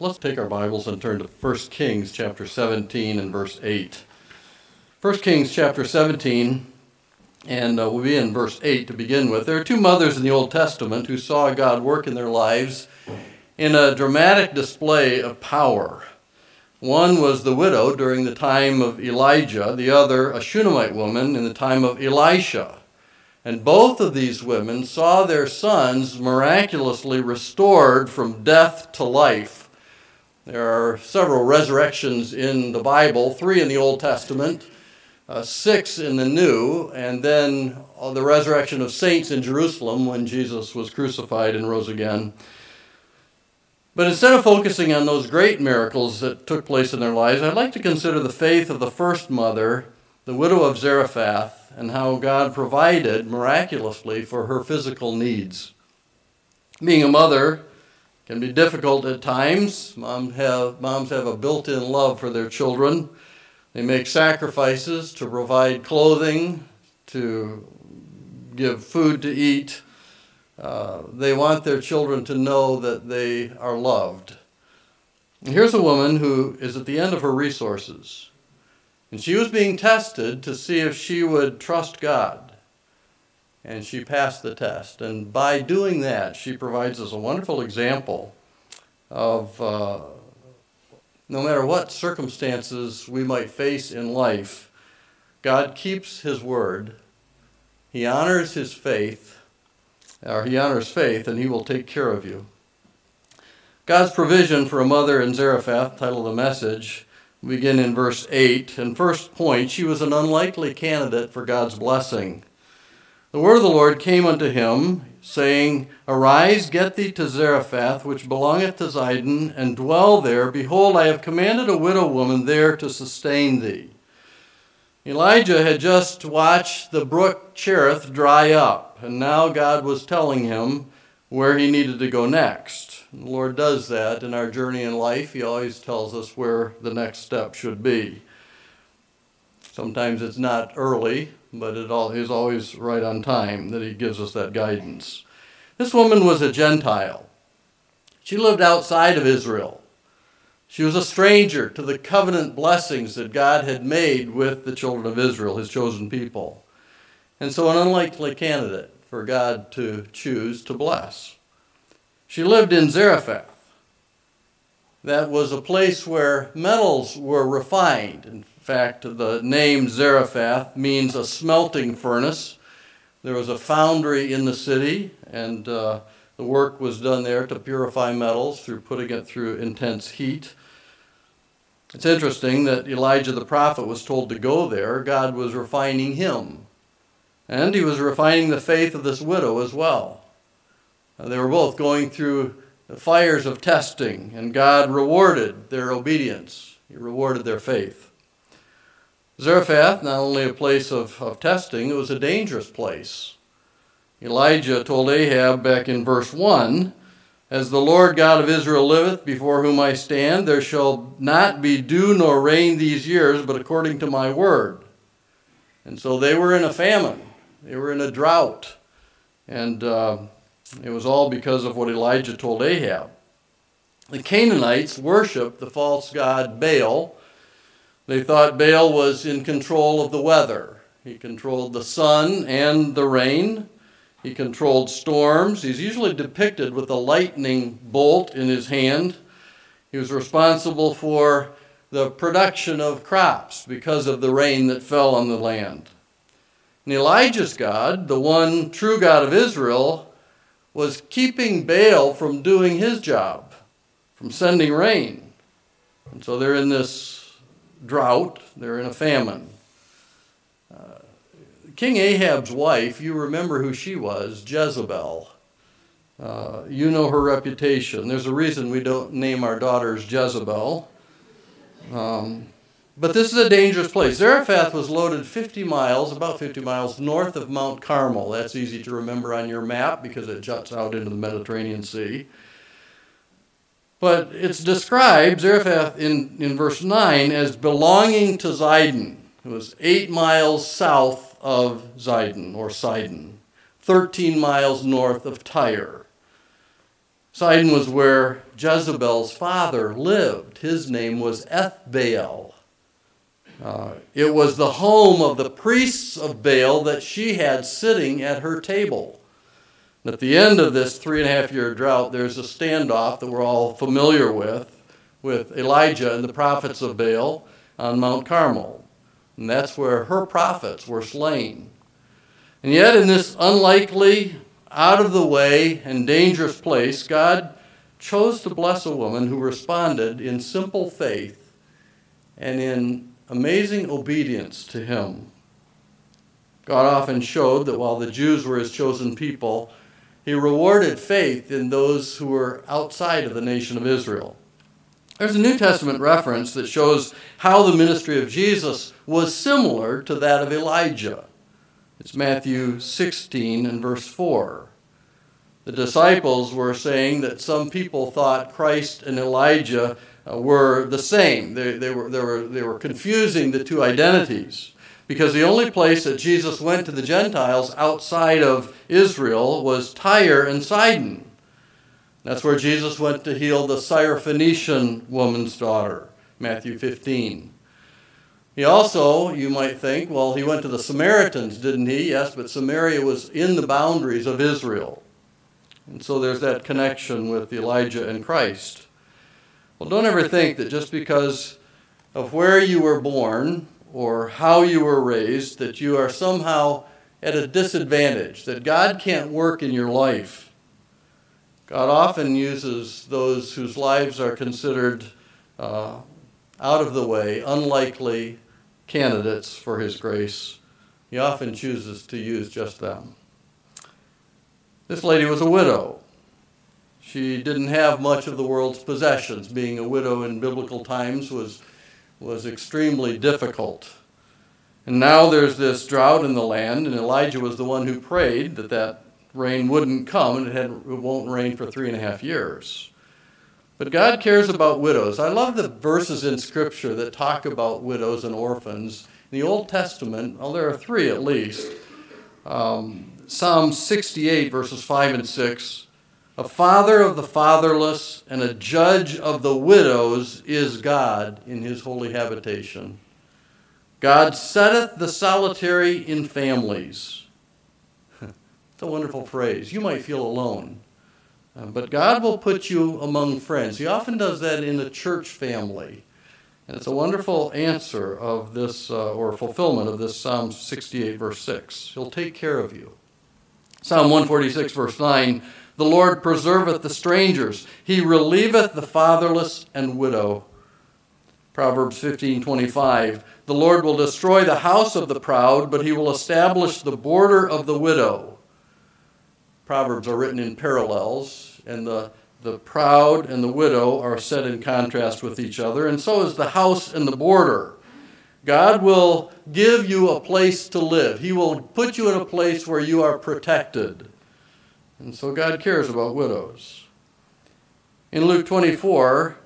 Let's take our Bibles and turn to 1 Kings chapter 17 and verse 8. 1 Kings chapter 17, and uh, we'll be in verse 8 to begin with. There are two mothers in the Old Testament who saw God work in their lives in a dramatic display of power. One was the widow during the time of Elijah, the other a Shunammite woman in the time of Elisha. And both of these women saw their sons miraculously restored from death to life there are several resurrections in the Bible, three in the Old Testament, uh, six in the New, and then the resurrection of saints in Jerusalem when Jesus was crucified and rose again. But instead of focusing on those great miracles that took place in their lives, I'd like to consider the faith of the first mother, the widow of Zarephath, and how God provided miraculously for her physical needs. Being a mother, can be difficult at times. Moms have, moms have a built in love for their children. They make sacrifices to provide clothing, to give food to eat. Uh, they want their children to know that they are loved. And here's a woman who is at the end of her resources. And she was being tested to see if she would trust God and she passed the test. And by doing that, she provides us a wonderful example of uh, no matter what circumstances we might face in life, God keeps His word, He honors His faith, or He honors faith, and He will take care of you. God's provision for a mother in Zarephath, title of the message, begin in verse 8. And first point, she was an unlikely candidate for God's blessing. The word of the Lord came unto him, saying, Arise, get thee to Zarephath, which belongeth to Zidon, and dwell there. Behold, I have commanded a widow woman there to sustain thee. Elijah had just watched the brook Cherith dry up, and now God was telling him where he needed to go next. The Lord does that in our journey in life. He always tells us where the next step should be. Sometimes it's not early, but it all, is always right on time that he gives us that guidance. This woman was a Gentile. She lived outside of Israel. She was a stranger to the covenant blessings that God had made with the children of Israel, his chosen people. And so, an unlikely candidate for God to choose to bless. She lived in Zarephath. That was a place where metals were refined and fact, the name Zarephath means a smelting furnace. There was a foundry in the city, and uh, the work was done there to purify metals through putting it through intense heat. It's interesting that Elijah the prophet was told to go there. God was refining him. And he was refining the faith of this widow as well. Uh, they were both going through the fires of testing, and God rewarded their obedience, He rewarded their faith. Zarephath, not only a place of, of testing, it was a dangerous place. Elijah told Ahab back in verse 1 As the Lord God of Israel liveth, before whom I stand, there shall not be dew nor rain these years, but according to my word. And so they were in a famine, they were in a drought. And uh, it was all because of what Elijah told Ahab. The Canaanites worshiped the false god Baal they thought Baal was in control of the weather. He controlled the sun and the rain. He controlled storms. He's usually depicted with a lightning bolt in his hand. He was responsible for the production of crops because of the rain that fell on the land. And Elijah's God, the one true God of Israel, was keeping Baal from doing his job, from sending rain. And so they're in this drought, they're in a famine. Uh, King Ahab's wife, you remember who she was, Jezebel. Uh, you know her reputation. There's a reason we don't name our daughters Jezebel. Um, but this is a dangerous place. Zarephath was loaded 50 miles, about 50 miles north of Mount Carmel. That's easy to remember on your map because it juts out into the Mediterranean Sea. But it's described, Zarephath, in, in verse 9, as belonging to Zidon. It was eight miles south of Zidon, or Sidon, 13 miles north of Tyre. Sidon was where Jezebel's father lived. His name was Ethbaal. Uh, it was the home of the priests of Baal that she had sitting at her table. At the end of this three and a half year drought, there's a standoff that we're all familiar with, with Elijah and the prophets of Baal on Mount Carmel. And that's where her prophets were slain. And yet, in this unlikely, out of the way, and dangerous place, God chose to bless a woman who responded in simple faith and in amazing obedience to Him. God often showed that while the Jews were His chosen people, He rewarded faith in those who were outside of the nation of Israel. There's a New Testament reference that shows how the ministry of Jesus was similar to that of Elijah. It's Matthew 16 and verse 4. The disciples were saying that some people thought Christ and Elijah uh, were the same. They, they, were, they, were, they were confusing the two identities. Because the only place that Jesus went to the Gentiles outside of Israel was Tyre and Sidon. That's where Jesus went to heal the Syrophoenician woman's daughter, Matthew 15. He also, you might think, well, he went to the Samaritans, didn't he? Yes, but Samaria was in the boundaries of Israel. And so there's that connection with Elijah and Christ. Well, don't ever think that just because of where you were born or how you were raised, that you are somehow at a disadvantage, that God can't work in your life. God often uses those whose lives are considered uh, out of the way, unlikely, candidates for His grace. He often chooses to use just them. This lady was a widow. She didn't have much of the world's possessions. Being a widow in biblical times was, was extremely difficult. And now there's this drought in the land, and Elijah was the one who prayed that that rain wouldn't come, and it, had, it won't rain for three and a half years. But God cares about widows. I love the verses in Scripture that talk about widows and orphans. In the Old Testament, well, there are three at least. Um, Psalm 68, verses 5 and 6. A father of the fatherless and a judge of the widows is God in his holy habitation. God setteth the solitary in families. it's a wonderful phrase. You might feel alone. Uh, but God will put you among friends. He often does that in a church family. And it's a wonderful answer of this, uh, or fulfillment of this Psalm 68, verse 6. He'll take care of you. Psalm 146, verse 9 The Lord preserveth the strangers, He relieveth the fatherless and widow. Proverbs 15:25 The Lord will destroy the house of the proud, but He will establish the border of the widow. Proverbs are written in parallels, and the, the proud and the widow are set in contrast with each other, and so is the house and the border. God will give you a place to live. He will put you in a place where you are protected. And so God cares about widows. In Luke 24,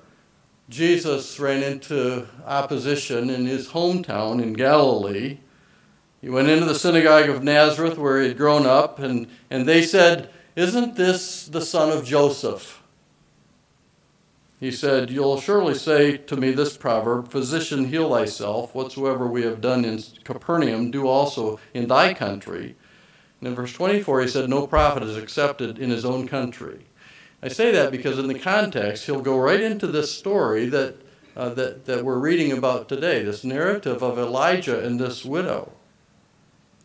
Jesus ran into opposition in his hometown in Galilee he went into the synagogue of Nazareth where he had grown up, and, and they said, Isn't this the son of Joseph? He said, You'll surely say to me this proverb, Physician, heal thyself. Whatsoever we have done in Capernaum, do also in thy country. And in verse 24, he said, No prophet is accepted in his own country. I say that because in the context, he'll go right into this story that, uh, that, that we're reading about today, this narrative of Elijah and this widow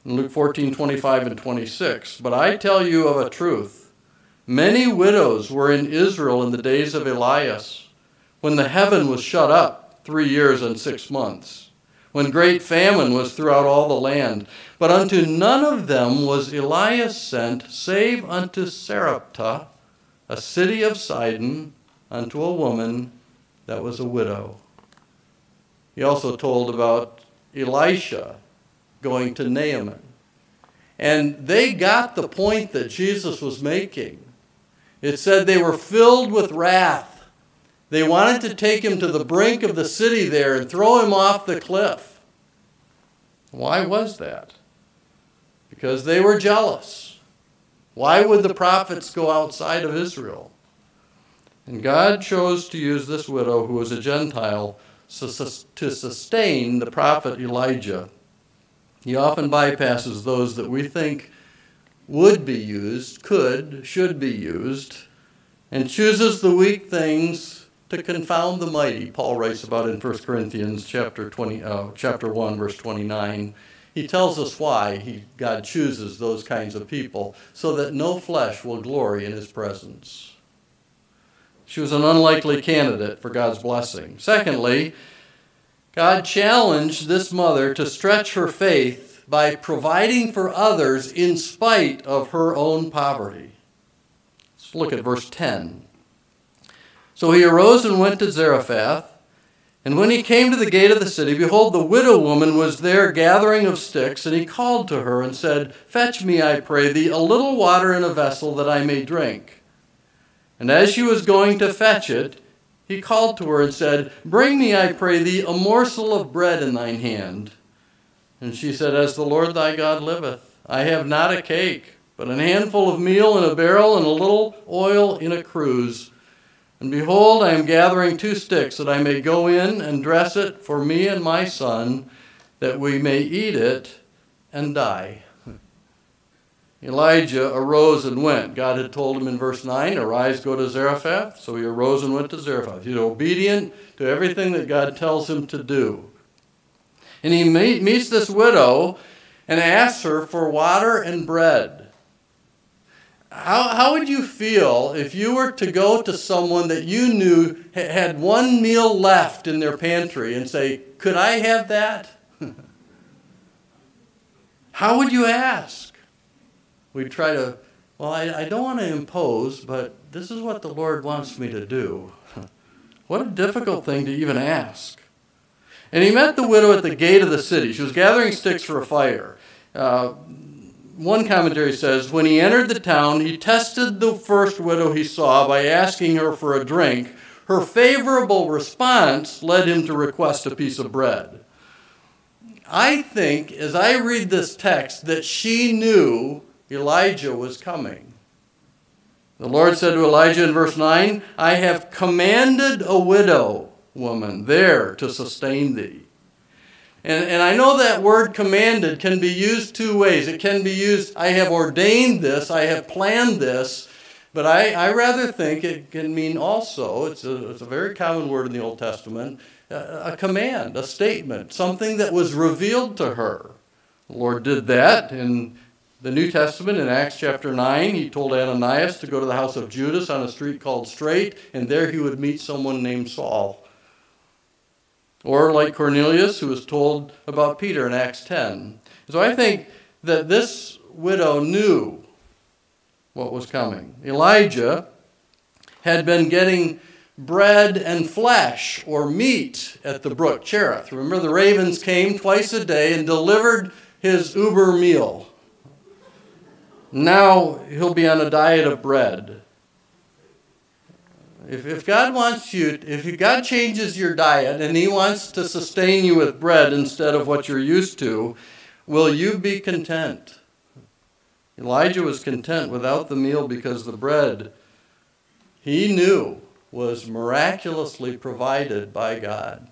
in Luke 14, 25 and 26. But I tell you of a truth. Many widows were in Israel in the days of Elias, when the heaven was shut up three years and six months, when great famine was throughout all the land. But unto none of them was Elias sent, save unto Sarepta, a city of Sidon, unto a woman that was a widow. He also told about Elisha, going to Naaman. And they got the point that Jesus was making. It said they were filled with wrath. They wanted to take him to the brink of the city there and throw him off the cliff. Why was that? Because they were jealous. Why would the prophets go outside of Israel? And God chose to use this widow, who was a Gentile, to sustain the prophet Elijah. He often bypasses those that we think would be used, could, should be used, and chooses the weak things to confound the mighty. Paul writes about in 1 Corinthians chapter 20, uh, chapter 1, verse 29. He tells us why he, God chooses those kinds of people, so that no flesh will glory in his presence. She was an unlikely candidate for God's blessing. Secondly, God challenged this mother to stretch her faith by providing for others in spite of her own poverty. Let's look at verse 10. So he arose and went to Zarephath. And when he came to the gate of the city, behold, the widow woman was there gathering of sticks. And he called to her and said, Fetch me, I pray thee, a little water in a vessel that I may drink. And as she was going to fetch it, he called to her and said, Bring me, I pray thee, a morsel of bread in thine hand. And she said, As the Lord thy God liveth, I have not a cake, but an handful of meal in a barrel and a little oil in a cruse. And behold, I am gathering two sticks, that I may go in and dress it for me and my son, that we may eat it and die. Elijah arose and went. God had told him in verse 9, Arise, go to Zarephath. So he arose and went to Zarephath. He's obedient to everything that God tells him to do. And he meets this widow and asks her for water and bread. How, how would you feel if you were to go to someone that you knew had one meal left in their pantry and say, Could I have that? how would you ask? we try to, well, I, I don't want to impose, but this is what the Lord wants me to do. what a difficult thing to even ask. And he met the widow at the gate of the city. She was gathering sticks for a fire. Uh, one commentary says when he entered the town, he tested the first widow he saw by asking her for a drink. Her favorable response led him to request a piece of bread. I think, as I read this text, that she knew Elijah was coming. The Lord said to Elijah in verse 9, I have commanded a widow woman there to sustain thee. And, and I know that word commanded can be used two ways. It can be used, I have ordained this, I have planned this, but I, I rather think it can mean also, it's a, it's a very common word in the Old Testament, a, a command, a statement, something that was revealed to her. The Lord did that in the New Testament in Acts chapter 9, he told Ananias to go to the house of Judas on a street called Straight, and there he would meet someone named Saul. Or like Cornelius, who was told about Peter in Acts 10. So I think that this widow knew what was coming. Elijah had been getting bread and flesh or meat at the brook Cherith. Remember, the ravens came twice a day and delivered his uber meal. Now he'll be on a diet of bread. If, if God wants you, if God changes your diet and He wants to sustain you with bread instead of what you're used to, will you be content? Elijah was content without the meal because the bread he knew was miraculously provided by God.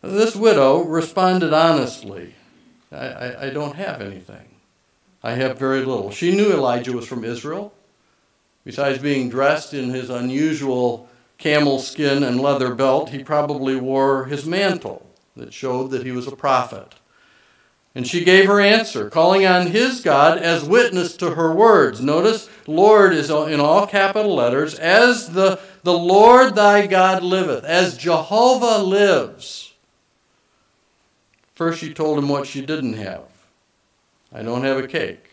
This widow responded honestly I, I, I don't have anything. I have very little. She knew Elijah was from Israel. Besides being dressed in his unusual camel skin and leather belt, he probably wore his mantle that showed that he was a prophet. And she gave her answer, calling on his God as witness to her words. Notice, Lord is in all capital letters, as the, the Lord thy God liveth, as Jehovah lives. First, she told him what she didn't have. I don't have a cake.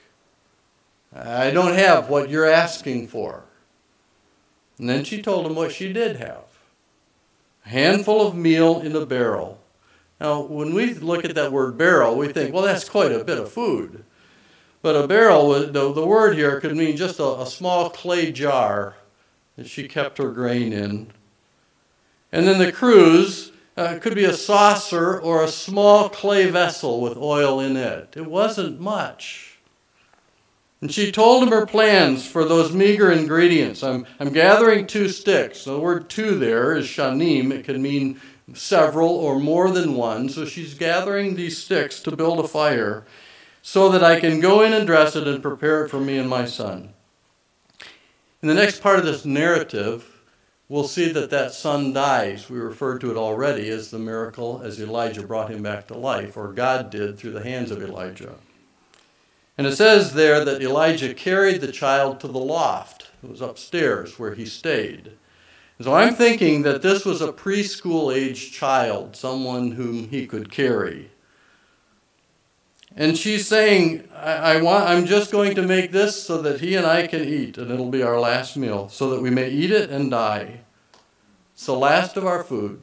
I don't have what you're asking for. And then she told him what she did have a handful of meal in a barrel. Now, when we look at that word barrel, we think, well, that's quite a bit of food. But a barrel, the, the word here could mean just a, a small clay jar that she kept her grain in. And then the cruse uh, could be a saucer or a small clay vessel with oil in it. It wasn't much. And she told him her plans for those meager ingredients. I'm, I'm gathering two sticks. The word two there is shanim. It can mean several or more than one. So she's gathering these sticks to build a fire so that I can go in and dress it and prepare it for me and my son. In the next part of this narrative, we'll see that that son dies. We referred to it already as the miracle as Elijah brought him back to life, or God did through the hands of Elijah. And it says there that Elijah carried the child to the loft. It was upstairs where he stayed. And so I'm thinking that this was a preschool age child, someone whom he could carry. And she's saying, I, I, want, I'm just going to make this so that he and I can eat, and it'll be our last meal, so that we may eat it and die. It's the last of our food.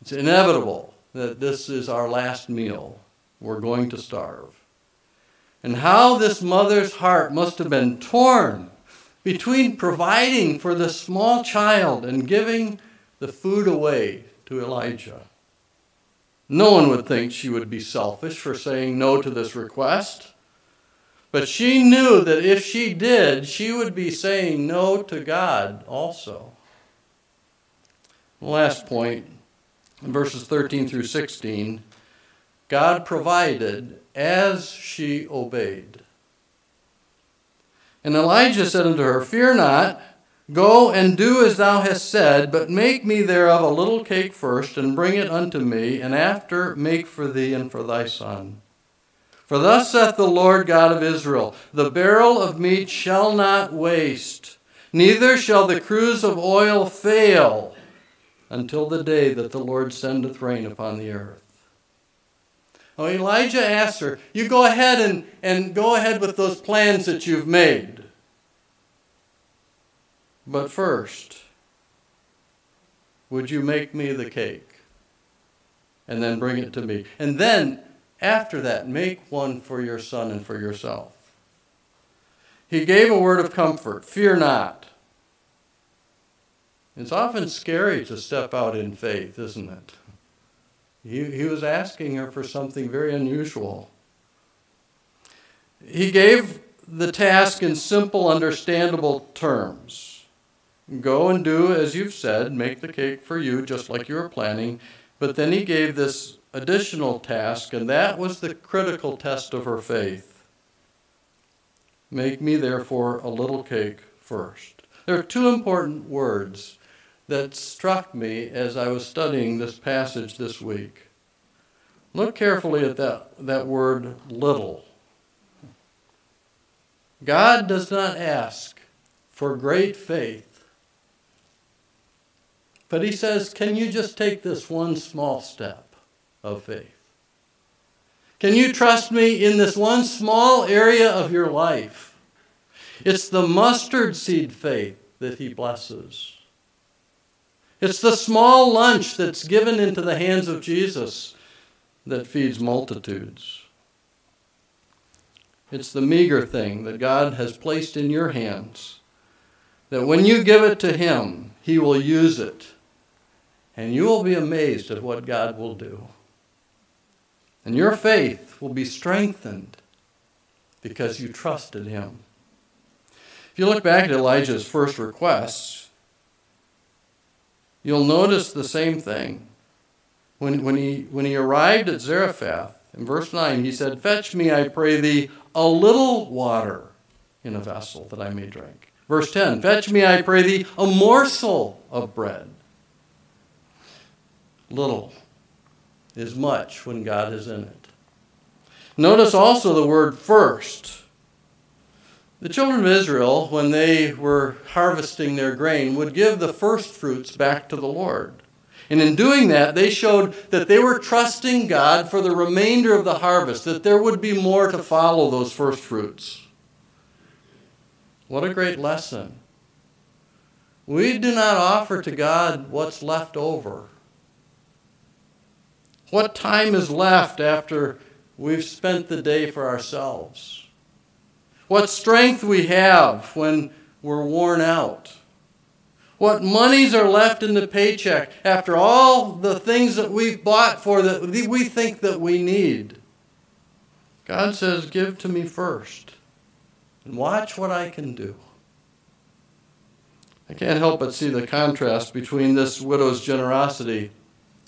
It's inevitable that this is our last meal. We're going to starve and how this mother's heart must have been torn between providing for this small child and giving the food away to Elijah. No one would think she would be selfish for saying no to this request. But she knew that if she did, she would be saying no to God also. Last point, in verses 13 through 16 God provided as she obeyed. And Elijah said unto her, Fear not, go and do as thou hast said, but make me thereof a little cake first, and bring it unto me, and after make for thee and for thy son. For thus saith the Lord God of Israel The barrel of meat shall not waste, neither shall the cruse of oil fail, until the day that the Lord sendeth rain upon the earth. Oh, Elijah asked her, You go ahead and, and go ahead with those plans that you've made. But first, would you make me the cake? And then bring it to me. And then, after that, make one for your son and for yourself. He gave a word of comfort fear not. It's often scary to step out in faith, isn't it? He, he was asking her for something very unusual. He gave the task in simple, understandable terms. Go and do as you've said, make the cake for you, just like you were planning. But then he gave this additional task, and that was the critical test of her faith. Make me, therefore, a little cake first. There are two important words that struck me as I was studying this passage this week. Look carefully at that, that word little. God does not ask for great faith, but He says, Can you just take this one small step of faith? Can you trust me in this one small area of your life? It's the mustard seed faith that He blesses. It's the small lunch that's given into the hands of Jesus that feeds multitudes. It's the meager thing that God has placed in your hands. That when you give it to Him, He will use it. And you will be amazed at what God will do. And your faith will be strengthened because you trusted Him. If you look back at Elijah's first requests, you'll notice the same thing. When, when, he, when he arrived at Zarephath, in verse 9, he said, Fetch me, I pray thee, a little water in a vessel that I may drink. Verse 10, Fetch me, I pray thee, a morsel of bread. Little is much when God is in it. Notice also the word first. The children of Israel, when they were harvesting their grain, would give the first fruits back to the Lord. And in doing that, they showed that they were trusting God for the remainder of the harvest, that there would be more to follow those first fruits. What a great lesson. We do not offer to God what's left over. What time is left after we've spent the day for ourselves? What strength we have when we're worn out, what monies are left in the paycheck after all the things that we've bought for that we think that we need. God says, Give to me first. and watch what I can do. I can't help but see the contrast between this widow's generosity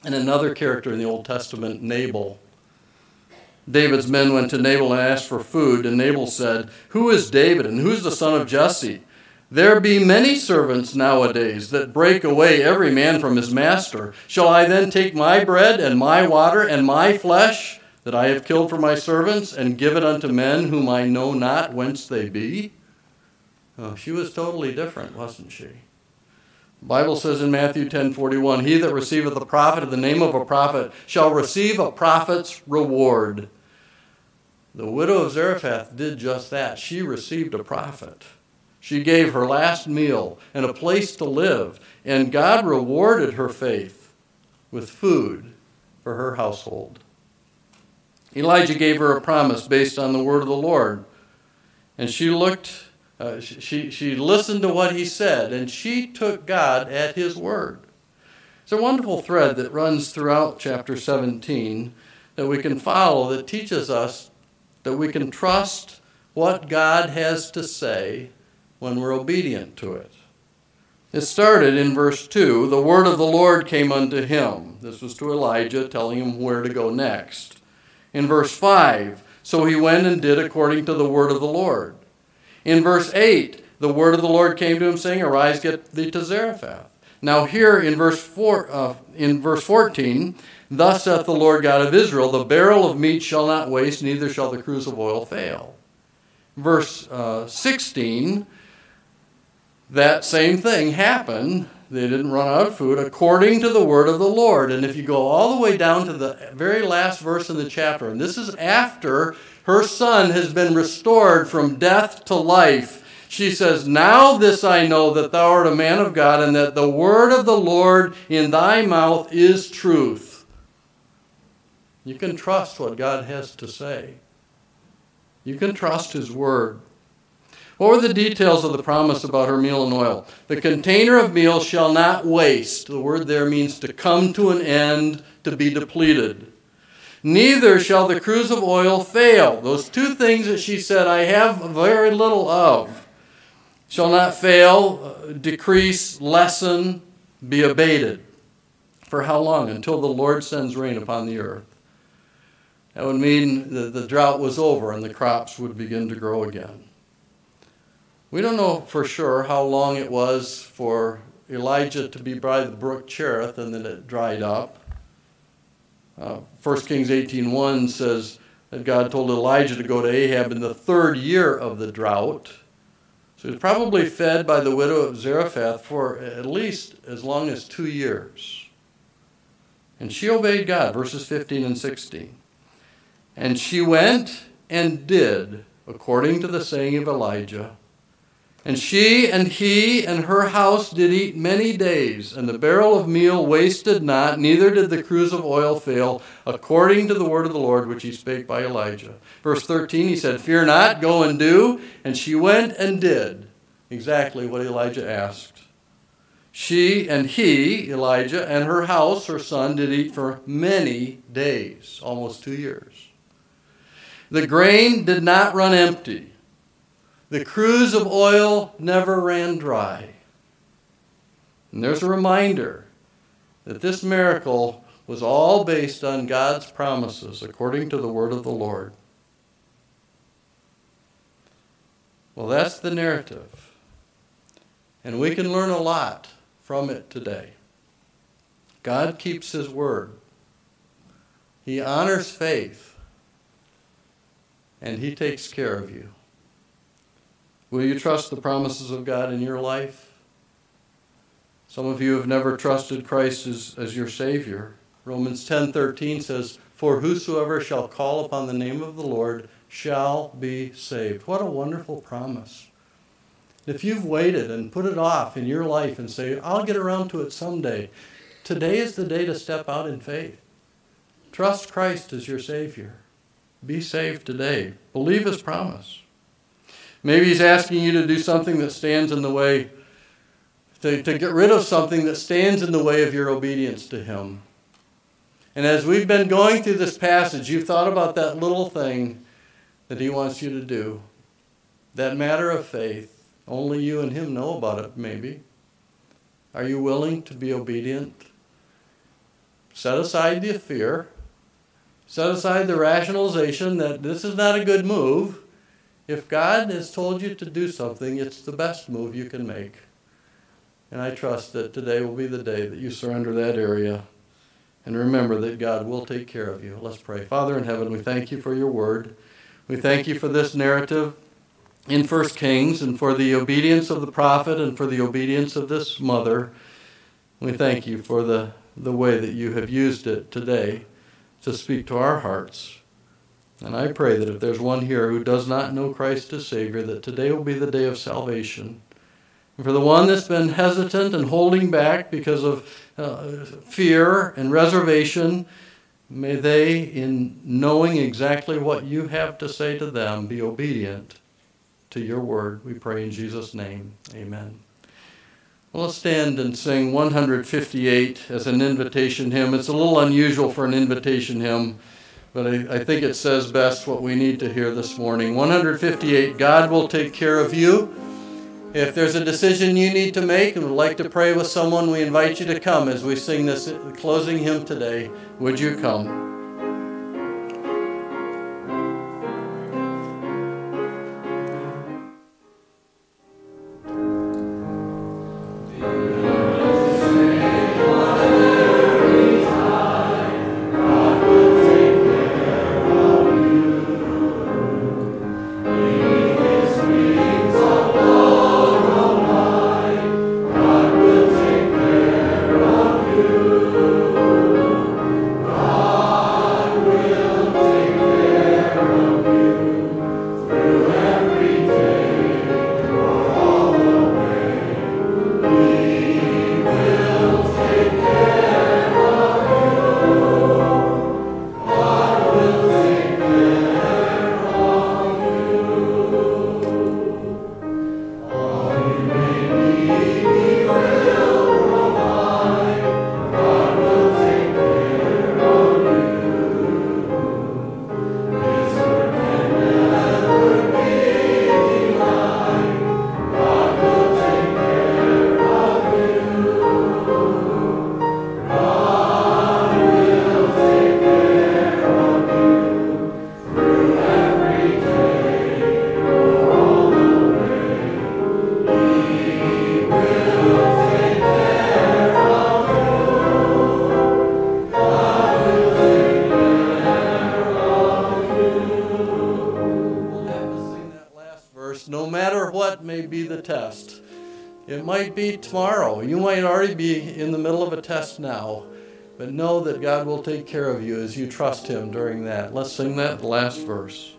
and another character in the Old Testament, Nabal. David's men went to Nabal and asked for food, and Nabal said, Who is David, and who's the son of Jesse? There be many servants nowadays that break away every man from his master. Shall I then take my bread and my water and my flesh that I have killed for my servants and give it unto men whom I know not whence they be? Oh, she was totally different, wasn't she? The Bible says in Matthew 10:41, "He that receiveth a prophet in the name of a prophet shall receive a prophet's reward." The widow of Zarephath did just that. She received a prophet. She gave her last meal and a place to live, and God rewarded her faith with food for her household. Elijah gave her a promise based on the word of the Lord, and she looked, uh, she, she listened to what he said, and she took God at his word. It's a wonderful thread that runs throughout chapter 17 that we can follow that teaches us that we can trust what God has to say when we're obedient to it. It started in verse 2 the word of the Lord came unto him. This was to Elijah, telling him where to go next. In verse 5, so he went and did according to the word of the Lord. In verse 8, the word of the Lord came to him, saying, Arise, get thee to Zarephath. Now, here in verse, four, uh, in verse 14, Thus saith the Lord God of Israel, The barrel of meat shall not waste, neither shall the cruse of oil fail. Verse uh, 16, that same thing happened. They didn't run out of food according to the word of the Lord. And if you go all the way down to the very last verse in the chapter, and this is after her son has been restored from death to life, she says, Now this I know that thou art a man of God, and that the word of the Lord in thy mouth is truth. You can trust what God has to say. You can trust his word. What were the details of the promise about her meal and oil? The container of meal shall not waste. The word there means to come to an end, to be depleted. Neither shall the cruse of oil fail. Those two things that she said, I have very little of, shall not fail, uh, decrease, lessen, be abated. For how long? Until the Lord sends rain upon the earth. That would mean that the drought was over and the crops would begin to grow again. We don't know for sure how long it was for Elijah to be by the brook Cherith and then it dried up. Uh, 1 Kings 18.1 says that God told Elijah to go to Ahab in the third year of the drought. So he was probably fed by the widow of Zarephath for at least as long as two years. And she obeyed God, verses 15 and 16. And she went and did according to the saying of Elijah and she and he and her house did eat many days, and the barrel of meal wasted not, neither did the cruse of oil fail, according to the word of the Lord which he spake by Elijah. Verse 13, he said, Fear not, go and do. And she went and did exactly what Elijah asked. She and he, Elijah, and her house, her son, did eat for many days, almost two years. The grain did not run empty the cruse of oil never ran dry. And there's a reminder that this miracle was all based on God's promises according to the word of the Lord. Well, that's the narrative. And we can learn a lot from it today. God keeps his word. He honors faith. And he takes care of you. Will you trust the promises of God in your life? Some of you have never trusted Christ as, as your Savior. Romans 10:13 says, "For whosoever shall call upon the name of the Lord shall be saved." What a wonderful promise. If you've waited and put it off in your life and say, "I'll get around to it someday," today is the day to step out in faith. Trust Christ as your Savior. Be saved today. Believe His promise. Maybe he's asking you to do something that stands in the way, to, to get rid of something that stands in the way of your obedience to him. And as we've been going through this passage, you've thought about that little thing that he wants you to do. that matter of faith, only you and Him know about it, maybe. Are you willing to be obedient? Set aside the fear. Set aside the rationalization that this is not a good move. If God has told you to do something, it's the best move you can make. And I trust that today will be the day that you surrender that area and remember that God will take care of you. Let's pray. Father in heaven, we thank you for your word. We thank you for this narrative in 1 Kings and for the obedience of the prophet and for the obedience of this mother. We thank you for the, the way that you have used it today to speak to our hearts. And I pray that if there's one here who does not know Christ as Savior, that today will be the day of salvation. And for the one that's been hesitant and holding back because of uh, fear and reservation, may they, in knowing exactly what you have to say to them, be obedient to your word. We pray in Jesus' name. Amen. Well, stand and sing 158 as an invitation hymn. It's a little unusual for an invitation hymn, but I, I think it says best what we need to hear this morning. 158 God will take care of you. If there's a decision you need to make and would like to pray with someone, we invite you to come as we sing this closing hymn today. Would you come? Be the test, it might be tomorrow. You might already be in the middle of a test now, but know that God will take care of you as you trust Him during that. Let's sing that last verse.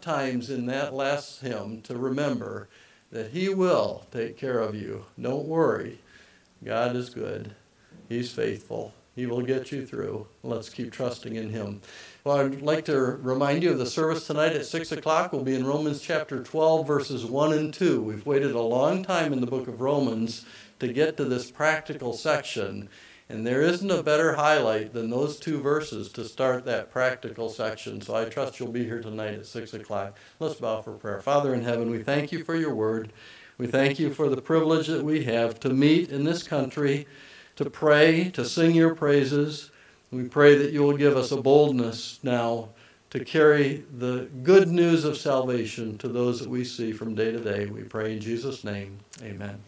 Times in that last hymn to remember that He will take care of you. Don't worry. God is good. He's faithful. He will get you through. Let's keep trusting in Him. Well, I'd like to remind you of the service tonight at 6 o'clock. We'll be in Romans chapter 12, verses 1 and 2. We've waited a long time in the book of Romans to get to this practical section. And there isn't a better highlight than those two verses to start that practical section. So I trust you'll be here tonight at 6 o'clock. Let's bow for prayer. Father in heaven, we thank you for your word. We thank you for the privilege that we have to meet in this country, to pray, to sing your praises. We pray that you will give us a boldness now to carry the good news of salvation to those that we see from day to day. We pray in Jesus' name. Amen.